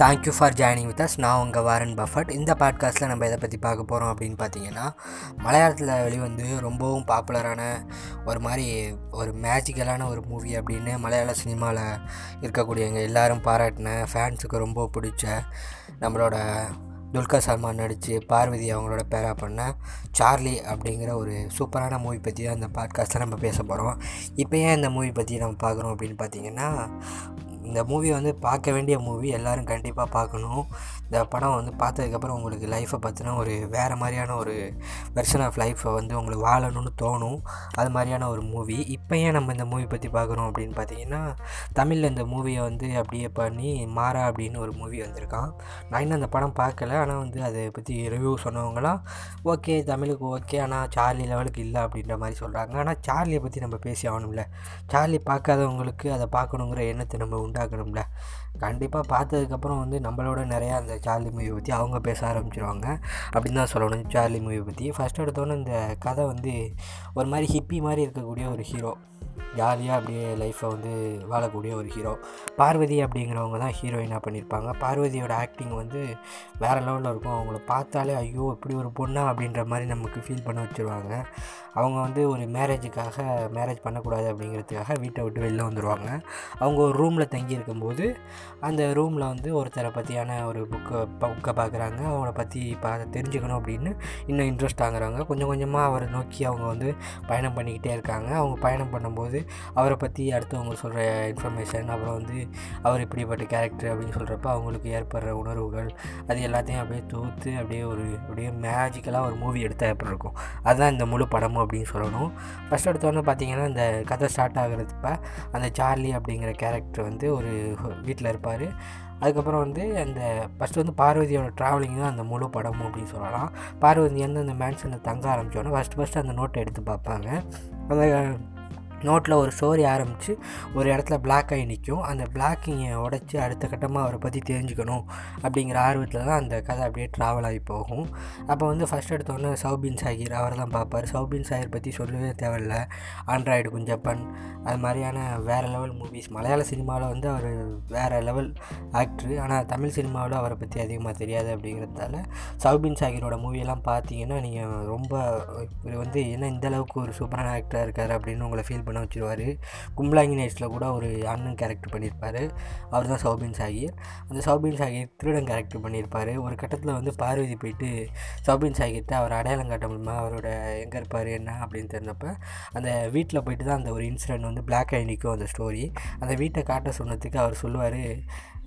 Thank you for joining with us நான் உங்கள் Warren Buffett இந்த பாட்காஸ்ட்டில் நம்ம எதை பற்றி பார்க்க போகிறோம் அப்படின்னு பார்த்தீங்கன்னா மலையாளத்தில் வெளிவந்து ரொம்பவும் பாப்புலரான ஒரு மாதிரி ஒரு மேஜிக்கலான ஒரு மூவி அப்படின்னு மலையாள சினிமாவில் இருக்கக்கூடியவங்க எல்லோரும் பாராட்டின ஃபேன்ஸுக்கு ரொம்ப பிடிச்ச நம்மளோட துல்கர் சல்மான் நடித்து பார்வதி அவங்களோட பேரா பண்ண சார்லி அப்படிங்கிற ஒரு சூப்பரான மூவி பற்றி தான் இந்த பாட்காஸ்ட்டில் நம்ம பேச போகிறோம் இப்போ ஏன் இந்த மூவி பற்றி நம்ம பார்க்குறோம் அப்படின்னு பார்த்தீங்கன்னா இந்த மூவி வந்து பார்க்க வேண்டிய மூவி எல்லோரும் கண்டிப்பாக பார்க்கணும். இந்த படம் வந்து பார்த்ததுக்கப்புறம் உங்களுக்கு லைஃப்பை பற்றின ஒரு வேறு மாதிரியான ஒரு வெர்ஷன் ஆஃப் லைஃப்பை வந்து உங்களுக்கு வாழணும்னு தோணும். அது மாதிரியான ஒரு மூவி இப்போ ஏன் நம்ம இந்த மூவி பற்றி பார்க்குறோம் அப்படின்னு பார்த்தீங்கன்னா தமிழில் இந்த மூவியை வந்து அப்படியே பண்ணி மாறா அப்படின்னு ஒரு மூவி வந்திருக்கான். நான் இன்னும் அந்த படம் பார்க்கல. ஆனால் வந்து அதை பற்றி ரிவ்யூ சொன்னவங்களாம் ஓகே தமிழுக்கு ஓகே. ஆனால் சார்லி லெவலுக்கு இல்லை அப்படின்ற மாதிரி சொல்கிறாங்க ஆனால் சார்லியை பற்றி நம்ம பேசி ஆகணும்ல. சார்லி பார்க்காதவங்களுக்கு அதை பார்க்கணுங்கிற எண்ணத்தை நம்ம உண்டாக்கணும்ல கண்டிப்பாக பார்த்ததுக்கப்புறம் வந்து நம்மளோட நிறையா அந்த சார்லி மூவியை பற்றி அவங்க பேச ஆரம்பிச்சிருவாங்க. அப்படின்னு தான் சொல்லணும். சார்லி மூவி பற்றி ஃபஸ்ட் எடுத்தோன்னே இந்த கதை வந்து ஒரு மாதிரி ஹிப்பி மாதிரி இருக்கக்கூடிய ஒரு ஹீரோ ஜாலியாக அப்படியே லைஃப்பை வந்து வாழக்கூடிய ஒரு ஹீரோ பார்வதி அப்படிங்கிறவங்க தான் ஹீரோயினாக பண்ணியிருப்பாங்க பார்வதியோட ஆக்டிங் வந்து வேறு லெவலில் இருக்கும். அவங்கள பார்த்தாலே ஐயோ இப்படி ஒரு பொண்ணா? அப்படின்ற மாதிரி நமக்கு ஃபீல் பண்ண வச்சுருவாங்க. அவங்க வந்து ஒரு மேரேஜுக்காக மேரேஜ் பண்ணக்கூடாது அப்படிங்கிறதுக்காக வீட்டை விட்டு வெளில வந்துடுவாங்க அவங்க ஒரு ரூமில் தங்கி இருக்கும்போது அந்த ரூமில் வந்து ஒருத்தரை பற்றியான ஒரு புக்கை புக்கை பார்க்குறாங்க அவங்கள பற்றி பா தெரிஞ்சுக்கணும் அப்படின்னு இன்னும் இன்ட்ரெஸ்ட் ஆகுறாங்க கொஞ்சம் கொஞ்சமாக அவரை நோக்கி அவங்க வந்து பயணம் பண்ணிக்கிட்டே இருக்காங்க. அவங்க பயணம் பண்ணும்போது அவரை பற்றி அடுத்தவங்க சொல்கிற இன்ஃபர்மேஷன் அப்புறம் வந்து அவர் இப்படிப்பட்ட கேரக்டர் அப்படின்னு சொல்கிறப்ப அவங்களுக்கு ஏற்படுற உணர்வுகள் அது எல்லாத்தையும் அப்படியே தூத்து அப்படியே ஒரு அப்படியே மேஜிக்கலாக ஒரு மூவி எடுத்தால் எப்படி இருக்கும் அதுதான் இந்த முழு படமும் அப்படின்னு சொல்லணும். ஃபஸ்ட் எடுத்தோன்னே பார்த்தீங்கன்னா இந்த கதை ஸ்டார்ட் ஆகிறதுப்ப அந்த சார்லி அப்படிங்கிற கேரக்டர் வந்து ஒரு வீட்டில் இருப்பார். அதுக்கப்புறம் வந்து அந்த ஃபஸ்ட்டு வந்து பார்வதியோட ட்ராவலிங் தான் அந்த முழு படமும் அப்படின்னு சொல்லலாம். பார்வதி வந்து அந்த மேன்ஷனில் தங்க ஆரம்பித்தோன்னே ஃபஸ்ட்டு ஃபஸ்ட்டு அந்த நோட்டை எடுத்து பார்ப்பாங்க. அந்த நோட்டில் ஒரு ஸ்டோரி ஆரம்பித்து ஒரு இடத்துல பிளாக் ஆகி நிற்கும் அந்த பிளாக்கிங்கை உடச்சி அடுத்த கட்டமாக அவரை பற்றி தெரிஞ்சுக்கணும் அப்படிங்கிற ஆர்வத்தில் தான் அந்த கதை அப்படியே ட்ராவல் ஆகி போகும். அப்போ வந்து ஃபஸ்ட் எடுத்தோடனே சௌபின் சாகிர் அவர் தான் பார்ப்பார். சௌபின் சாகிர் பற்றி சொல்லவே தேவையில்ல. ஆண்ட்ராய்டு குஞ்சப்பன் அது மாதிரியான வேறு லெவல் மூவிஸ் மலையாள சினிமாவில் வந்து அவர் வேறு லெவல் ஆக்டர் ஆனால் தமிழ் சினிமாவில் அவரை பற்றி அதிகமாக தெரியாது அப்படிங்கிறதால சௌபின் சாகிரோட மூவியெல்லாம் பார்த்தீங்கன்னா நீங்கள் ரொம்ப இவர் வந்து என்ன இந்தளவுக்கு ஒரு சூப்பரான ஆக்டராக இருக்கார் அப்படின்னு உங்களை ஃபீல் பண்ண வச்சுருவார். கும்பலாங்கி நைட்ஸில் கூட ஒரு அண்ணன் கேரக்டர் பண்ணியிருப்பார் அவர் தான் சௌபின் சாகிர். அந்த சௌபின் சாகிர் திருடன் கேரக்டர் பண்ணியிருப்பார் ஒரு கட்டத்தில் வந்து பார்வதி போயிட்டு சௌபின் சாகிர்கிட்ட அவர் அடையாளம் காட்ட முடியுமா? அவரோட எங்கே இருப்பார் என்ன அப்படின்னு தெரிஞ்சப்போ அந்த வீட்டில் போயிட்டு தான் அந்த ஒரு இன்சிடென்ட் வந்து பிளாக் அண்ட் நிற்கும் அந்த ஸ்டோரி அந்த வீட்டை காட்ட சொன்னதுக்கு அவர் சொல்லுவார்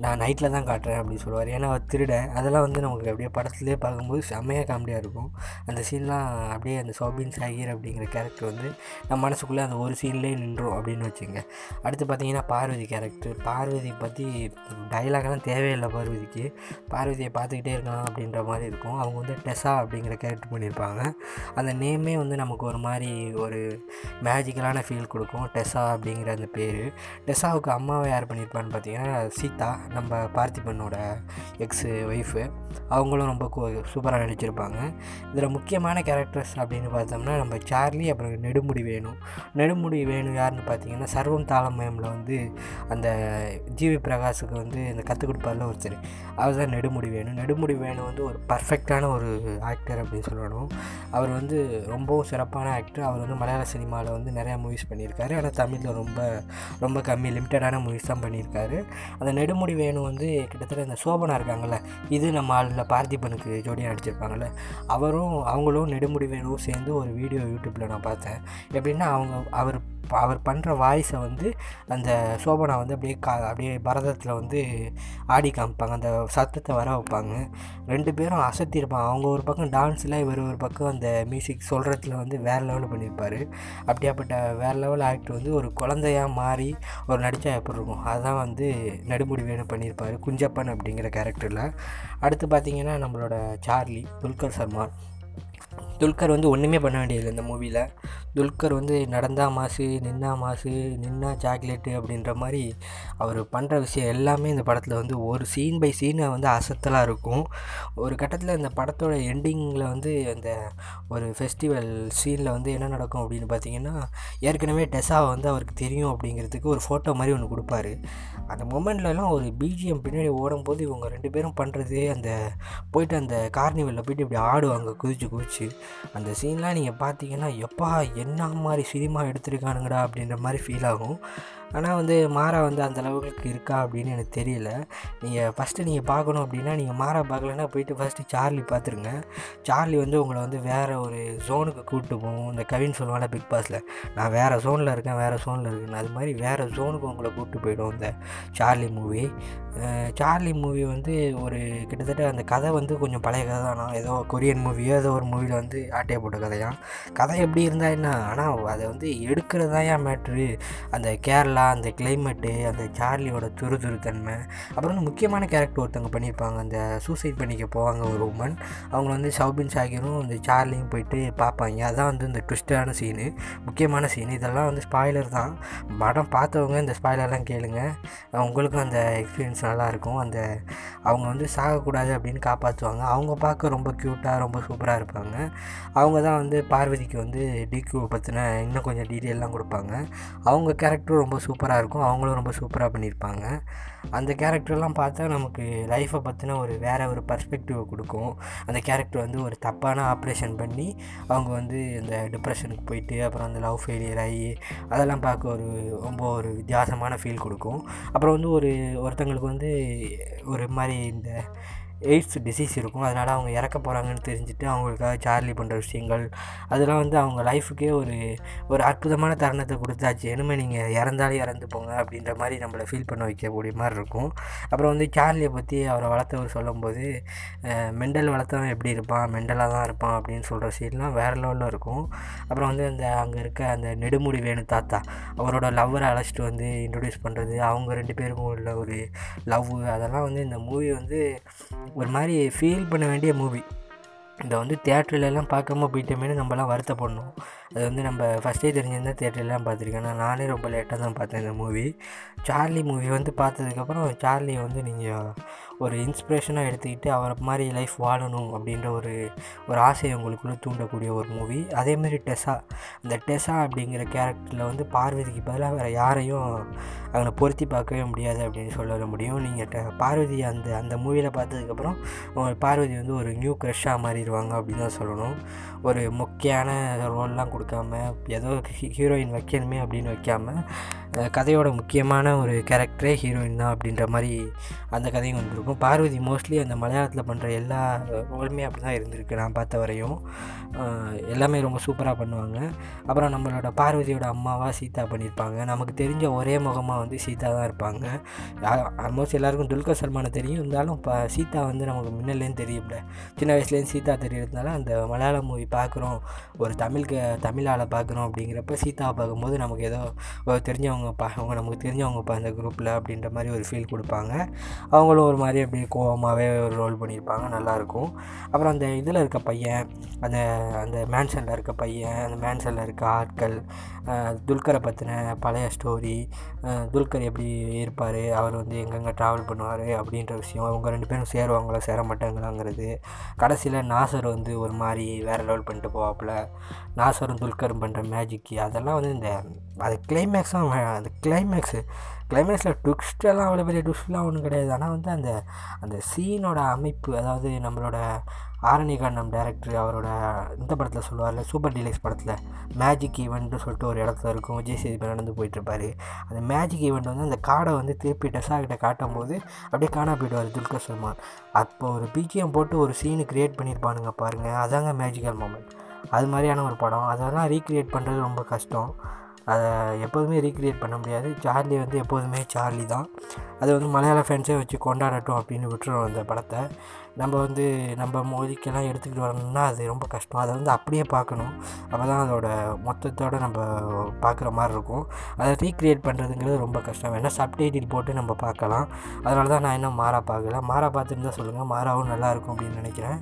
நான் நைட்டில் தான் காட்டுறேன் அப்படின்னு சொல்லுவார். ஏன்னா அவர் திருட அதெல்லாம் வந்து நமக்கு அப்படியே படத்துலேயே பார்க்கும்போது செம்மையாக காமெடியாக இருக்கும். அந்த சீன்லாம் அப்படியே அந்த சோபின் சாகிர் அப்படிங்கிற கேரக்டர் வந்து நம்ம மனசுக்குள்ளே அந்த ஒரு சீன்லேயே நின்றோம் அப்படின்னு வச்சுங்க. அடுத்து பார்த்தீங்கன்னா பார்வதி கேரக்டர் பார்வதி பற்றி டைலாக்லாம் தேவையில்லை பார்வதிக்கு. பார்வதியை பார்த்துக்கிட்டே இருக்கலாம் அப்படின்ற மாதிரி இருக்கும். அவங்க வந்து டெஸா அப்படிங்கிற கேரக்டர் பண்ணியிருப்பாங்க. அந்த நேமே வந்து நமக்கு ஒரு மாதிரி ஒரு மேஜிக்கலான ஃபீல் கொடுக்கும். டெஸா அப்படிங்கிற அந்த பேர். டெஸாவுக்கு அம்மாவை யார் பண்ணியிருப்பான்னு பார்த்தீங்கன்னா சீதா. நம்ம பார்த்திபனோட எக்ஸு ஒய்ஃபு அவங்களும் ரொம்ப சூப்பராக நடிச்சிருப்பாங்க. இதில் முக்கியமான கேரக்டர்ஸ் அப்படின்னு பார்த்தோம்னா நம்ம சார்லி அப்புறம் நெடுமுடி வேணும் நெடுமுடி வேணும் யாருன்னு பார்த்தீங்கன்னா சர்வம் தாளமயமில் வந்து அந்த ஜிவி பிரகாஷுக்கு வந்து இந்த கற்றுக் கொடுப்பார்ல ஒருத்தர். அவர் தான் நெடுமுடி வேணும் நெடுமுடி வேணும் வந்து ஒரு பர்ஃபெக்டான ஒரு ஆக்டர் அப்படின்னு சொல்லணும். அவர் வந்து ரொம்பவும் சிறப்பான ஆக்டர் அவர் வந்து மலையாள சினிமாவில் வந்து நிறையா மூவிஸ் பண்ணியிருக்காரு. ஆனால் தமிழில் ரொம்ப ரொம்ப கம்மி லிமிட்டடான மூவிஸ் தான் பண்ணியிருக்காரு. அந்த நெடுமுடி வேணும் வந்து கிட்டத்தட்ட இந்த சோபனா இருக்காங்கள்ல இது நம்ம ஆளில் பார்த்திபனுக்கு ஜோடியாக நடிச்சிருப்பாங்கள்ல அவரும் அவங்களும் நெடுமுடி வேணும் சேர்ந்து ஒரு வீடியோ யூடியூப்பில் நான் பார்த்தேன். எப்படின்னா அவங்க அவர் அவர் பண்ணுற வாய்ஸை வந்து அந்த சோபனா வந்து அப்படியே கா அப்படியே பரதத்தில் வந்து ஆடி காமிப்பாங்க. அந்த சத்தத்தை வர வைப்பாங்க. ரெண்டு பேரும் அசத்திருப்பாங்க அவங்க ஒரு பக்கம் டான்ஸில் இவர் ஒரு பக்கம் அந்த மியூசிக் சொல்கிறதுல வந்து வேறு லெவலில் பண்ணியிருப்பார். அப்படியாப்பட்ட வேறு லெவல் ஆக்டர் வந்து ஒரு குழந்தையாக மாறி ஒரு நடித்தா எப்படி இருக்கும்? அதுதான் வந்து நடுமுடி வேணும் பண்ணியிருப்பார் குஞ்சப்பன் அப்படிங்கிற கேரக்டரில் அடுத்து பார்த்திங்கன்னா நம்மளோட சார்லி துல்கர் சல்மான். துல்கர் வந்து ஒன்றுமே பண்ண வேண்டியதில்லை இந்த மூவியில் துல்கர் வந்து நடந்தா மாசு நின்னா மாசு நின்னா சாக்லேட்டு அப்படின்ற மாதிரி அவர் பண்ணுற விஷயம் எல்லாமே இந்த படத்தில் வந்து ஒரு சீன் பை சீனை வந்து அசத்தலாக இருக்கும். ஒரு கட்டத்தில் இந்த படத்தோட எண்டிங்கில் வந்து அந்த ஒரு ஃபெஸ்டிவல் சீனில் வந்து என்ன நடக்கும் அப்படின்னு பார்த்தீங்கன்னா ஏற்கனவே டெசாவை வந்து அவருக்கு தெரியும் அப்படிங்கிறதுக்கு ஒரு ஃபோட்டோ மாதிரி ஒன்று கொடுப்பாரு. அந்த மொமெண்ட்லலாம் ஒரு பிஜிஎம் பின்னாடி ஓடும்போது இவங்க ரெண்டு பேரும் பண்ணுறது அந்த போயிட்டு அந்த கார்னிவலில் போயிட்டு இப்படி ஆடுவாங்க குதிச்சு குதிச்சு. அந்த சீன்லாம் நீங்கள் பார்த்தீங்கன்னா எப்பா என்ன மாதிரி சினிமா எடுத்திருக்கானுங்கடா அப்படின்ற மாதிரி ஃபீல் ஆகும். ஆனால் வந்து மாறா வந்து அந்த அளவுக்கு இருக்கா அப்படின்னு எனக்கு தெரியல. நீங்கள் ஃபஸ்ட்டு நீங்கள் பார்க்கணும் அப்படின்னா நீங்கள் மாறா பார்க்கலன்னா போயிட்டு ஃபஸ்ட்டு சார்லி பார்த்துருங்க. சார்லி வந்து உங்களை வந்து வேறு ஒரு ஜோனுக்கு கூப்பிட்டு போகும். இந்த கவின் சொல்லுவாங்க பிக் பாஸில் நான் வேறு ஜோனில் இருக்கேன் வேறு ஜோனில் இருக்கேன். அது மாதிரி வேறு ஜோனுக்கு உங்களை கூப்பிட்டு போயிடும் இந்த சார்லி மூவி சார்லி மூவி வந்து ஒரு கிட்டத்தட்ட அந்த கதை வந்து கொஞ்சம் பழைய கதை தானா. ஏதோ கொரியன் மூவியோ ஏதோ ஒரு மூவியில் வந்து ஆட்டையை போட்ட கதையாம் கதை எப்படி இருந்தால் என்ன? ஆனால் அதை வந்து எடுக்கிறது தான் ஏன் மேட்ரு அந்த கேரளா அந்த கிளைமேட்டு அந்த சார்லியோட துருதுருத்தன்மை அப்புறம் வந்து முக்கியமான கேரக்டர் ஒருத்தவங்க பண்ணியிருப்பாங்க. அந்த சூசைட் பண்ணிக்க போவாங்க ஒரு உமன் அவங்க வந்து சௌபின் ஷாகிரும் இந்த சார்லியும் போயிட்டு பார்ப்பாங்க. அதான் வந்து இந்த ட்விஸ்டான சீனு முக்கியமான சீன் இதெல்லாம் வந்து ஸ்பாய்லர் தான். படம் பார்த்தவங்க இந்த ஸ்பாய்லர்லாம் கேளுங்க. உங்களுக்கும் அந்த எக்ஸ்பீரியன்ஸ் நல்லாயிருக்கும். அந்த அவங்க வந்து சாகக்கூடாது அப்படின்னு காப்பாற்றுவாங்க அவங்க பார்க்க ரொம்ப க்யூட்டாக ரொம்ப சூப்பராக இருப்பாங்க. அவங்க தான் வந்து பார்வதிக்கு வந்து டிக்யூ பற்றின இன்னும் கொஞ்சம் டீட்டெயிலெலாம் கொடுப்பாங்க. அவங்க கேரக்டரும் ரொம்ப சூப்பராக இருக்கும். அவங்களும் ரொம்ப சூப்பராக பண்ணியிருப்பாங்க. அந்த கேரக்டர்லாம் பார்த்தா நமக்கு லைஃப்பை பற்றின ஒரு வேறு ஒரு பர்ஸ்பெக்டிவ் கொடுக்கும். அந்த கேரக்டர் வந்து ஒரு தப்பான ஆப்ரேஷன் பண்ணி அவங்க வந்து இந்த டிப்ரெஷனுக்கு போயிட்டு அப்புறம் அந்த லவ் ஃபெயிலியர் ஆகி அதெல்லாம் பார்க்க ஒரு ரொம்ப ஒரு வித்தியாசமான ஃபீல் கொடுக்கும். அப்புறம் வந்து ஒரு ஒருத்தங்களுக்கு வந்து ஒரு மாதிரி இந்த எய்ட்ஸ் டிசீஸ் இருக்கும். அதனால் அவங்க இறக்க போகிறாங்கன்னு தெரிஞ்சுட்டு அவங்களுக்காக சார்லி பண்ணுற விஷயங்கள் அதெல்லாம் வந்து அவங்க லைஃபுக்கே ஒரு ஒரு அற்புதமான தருணத்தை கொடுத்தாச்சு. இனிமேல் நீங்கள் இறந்தாலே இறந்து போங்க அப்படின்ற மாதிரி நம்மளை ஃபீல் பண்ண வைக்கக்கூடிய மாதிரி இருக்கும். அப்புறம் வந்து சார்லியை பற்றி அவரை வளர்த்தவர் சொல்லும்போது மெண்டல் வளர்த்தவன் எப்படி இருப்பான்? மெண்டலாக தான் இருப்பான் அப்படின்னு சொல்கிற சீன்லாம் வேறு லெவலில் இருக்கும். அப்புறம் வந்து அந்த அங்கே இருக்க அந்த நெடுமுடி வேணு தாத்தா அவரோட லவ்வரை அழைச்சிட்டு வந்து இன்ட்ரடியூஸ் பண்ணுறது அவங்க ரெண்டு பேருக்கும் உள்ள ஒரு லவ் அதெல்லாம் வந்து இந்த மூவி வந்து ஒரு மாதிரி ஃபீல் பண்ண வேண்டிய மூவி இதை வந்து தேட்டர்லலாம் பார்க்காம போயிட்டோமேனு நம்மலாம் வருத்தப்படணும். அது வந்து நம்ம ஃபஸ்ட்டே தெரிஞ்சிருந்தால் தேட்டர்லாம் பார்த்துருக்கேன் ஆனால் நானே ரொம்ப லேட்டாக தான் பார்த்தேன் இந்த மூவி சார்லி மூவி வந்து பார்த்ததுக்கப்புறம் சார்லி வந்து நீங்கள் ஒரு இன்ஸ்பிரேஷனாக எடுத்துக்கிட்டு அவரை மாதிரி லைஃப் வாழணும் அப்படின்ற ஒரு ஒரு ஆசையை உங்களுக்குள்ளே தூண்டக்கூடிய ஒரு மூவி அதேமாரி டெஸா அந்த டெஸா அப்படிங்கிற கேரக்டரில் வந்து பார்வதிக்கு பதிலாக வேறு யாரையும் அவனை பொருத்தி பார்க்கவே முடியாது அப்படின்னு சொல்ல முடியும். நீங்கள் ட பார்வதி அந்த அந்த மூவியில் பார்த்ததுக்கப்புறம் பார்வதி வந்து ஒரு நியூ க்ரெஷ்ஷாக மாறிடுவாங்க அப்படின்னு தான் சொல்லணும். ஒரு முக்கியமான ரோல்லாம் கொடுக்காம ஏதோ ஹீரோயின் வைக்கணுமே அப்படின்னு வைக்காமல் கதையோட முக்கியமான ஒரு கேரக்டரே ஹீரோயின் தான் அப்படின்ற மாதிரி அந்த கதையும் இருக்கும் பார்வதி மோஸ்ட்லி அந்த மலையாளத்தில் பண்ணுற எல்லா ரோலுமே அப்படி தான் இருந்திருக்கு நான் பார்த்த வரையும். எல்லாமே ரொம்ப சூப்பராக பண்ணுவாங்க. அப்புறம் நம்மளோட பார்வதியோட அம்மாவாக சீதா பண்ணியிருப்பாங்க நமக்கு தெரிஞ்ச ஒரே முகமாக வந்து சீதா தான் இருப்பாங்க. ஆல்மோஸ்ட் எல்லாருக்கும் துல்கர் சல்மானை தெரியும். இருந்தாலும் இப்போ சீதா வந்து நமக்கு முன்னிலேருந்து தெரியல சின்ன வயசுலேருந்து சீதா தெரியறதுனால அந்த மலையாள மூவி பார்க்குறோம். ஒரு தமிழுக்கு தமிழால் பார்க்குறோம் அப்படிங்கிறப்ப சீதாவை பார்க்கும்போது நமக்கு ஏதோ தெரிஞ்சவங்க பா அவங்க நமக்கு தெரிஞ்சவங்க அந்த குரூப்பில் அப்படின்ற மாதிரி ஒரு ஃபீல் கொடுப்பாங்க. அவங்களும் ஒரு மாதிரி அப்படியே கோவமாகவே ஒரு ரோல் பண்ணியிருப்பாங்க. நல்லாயிருக்கும். அப்புறம் அந்த இதில் இருக்க பையன் அந்த அந்த மேன்ஷனில் இருக்க பையன் அந்த மேன்ஷனில் இருக்க ஆட்கள் துல்கரை பற்றின பழைய ஸ்டோரி துல்கர் எப்படி இருப்பார் அவர் வந்து எங்கெங்கே ட்ராவல் பண்ணுவார் அப்படின்ற விஷயம் அவங்க ரெண்டு பேரும் சேருவாங்களா சேர மாட்டாங்களாங்கிறது. கடைசியில் நாசர் வந்து ஒரு மாதிரி வேறு லெவல் பண்ணிட்டு போவாப்புல. நாசரும் துல்கரும் பண்ணுற மேஜிக்கு அதெல்லாம் வந்து இந்த அது கிளைமேக்ஸும் அந்த கிளைமேக்ஸு கிளைமேக்ஸில் ட்விஸ்டெல்லாம் அவ்வளோ பெரிய ட்விஸ்ட்லாம் ஒன்றும் கிடையாது. ஆனால் வந்து அந்த அந்த சீனோட அமைப்பு அதாவது நம்மளோட ஆரணிகாண்டம் டேரக்டர் அவரோட இந்த படத்தில் சொல்லுவார்ல சூப்பர் டீலக்ஸ் படத்தில் மேஜிக் ஈவெண்ட்னு சொல்லிட்டு ஒரு இடத்துல இருக்கும். விஜய் சேதுபதி நடந்து போயிட்டுருப்பார் அந்த மேஜிக் ஈவெண்ட் வந்து அந்த காடை வந்து திருப்பி டெஸா கிட்ட காட்டும் போது அப்படியே காணா போயிடுவார் துல்கர் சல்மான். அப்போ ஒரு பிஜிஎம் போட்டு ஒரு சீனு க்ரியேட் பண்ணியிருப்பானுங்க பாருங்கள் அதாங்க மேஜிக்கல் மூமெண்ட் அது மாதிரியான ஒரு படம். அதெல்லாம் ரீக்ரியேட் பண்ணுறது ரொம்ப கஷ்டம். அதை எப்போதுமே ரீக்ரியேட் பண்ண முடியாது. சார்லி வந்து எப்போதுமே சார்லி தான். அது வந்து மலையாள ஃபேன்ஸே வச்சு கொண்டாடட்டும் அப்படின்னு விட்டுருவோம் அந்த படத்தை. நம்ம வந்து நம்ம மொழிக்கெல்லாம் எடுத்துக்கிட்டு வரணும்னா அது ரொம்ப கஷ்டம். அதை வந்து அப்படியே பார்க்கணும். அப்போ தான் அதோட மொத்தத்தோடு நம்ம பார்க்குற மாதிரி இருக்கும். அதை ரீக்ரியேட் பண்ணுறதுங்கிறது ரொம்ப கஷ்டம். வேணால் சப்டைட்டில் போட்டு நம்ம பார்க்கலாம். அதனால தான் நான் இன்னும் மாறா பார்க்கல. மாறா பார்த்துருந்தா சொல்லுங்கள் மாறாவும் நல்லாயிருக்கும் அப்படின்னு நினைக்கிறேன்.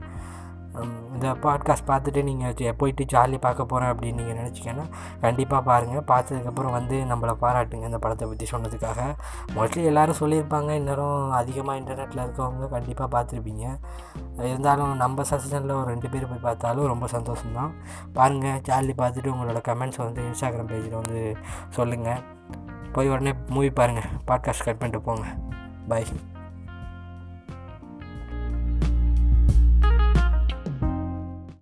இந்த பாட்காஸ்ட் பார்த்துட்டு நீங்கள் போயிட்டு ஜாலி பார்க்க போகிறேன் அப்படின்னு நீங்கள் நினச்சிங்கன்னா கண்டிப்பாக பாருங்கள் பார்த்ததுக்கப்புறம் வந்து நம்மளை பாராட்டுங்க இந்த படத்தை பற்றி சொன்னதுக்காக. மோஸ்ட்லி எல்லோரும் சொல்லியிருப்பாங்க இன்னும் அதிகமாக இன்டர்நெட்டில் இருக்கவங்க கண்டிப்பாக பார்த்துருப்பீங்க. இருந்தாலும் நம்ம சசனில் ஒரு ரெண்டு பேர் போய் பார்த்தாலும் ரொம்ப சந்தோஷம்தான். பாருங்கள் ஜாலி பார்த்துட்டு உங்களோட கமெண்ட்ஸ் வந்து இன்ஸ்டாகிராம் பேஜில் வந்து சொல்லுங்கள் போய் உடனே மூவி பாருங்கள் பாட்காஸ்ட் கட் பண்ணிட்டு போங்க. பை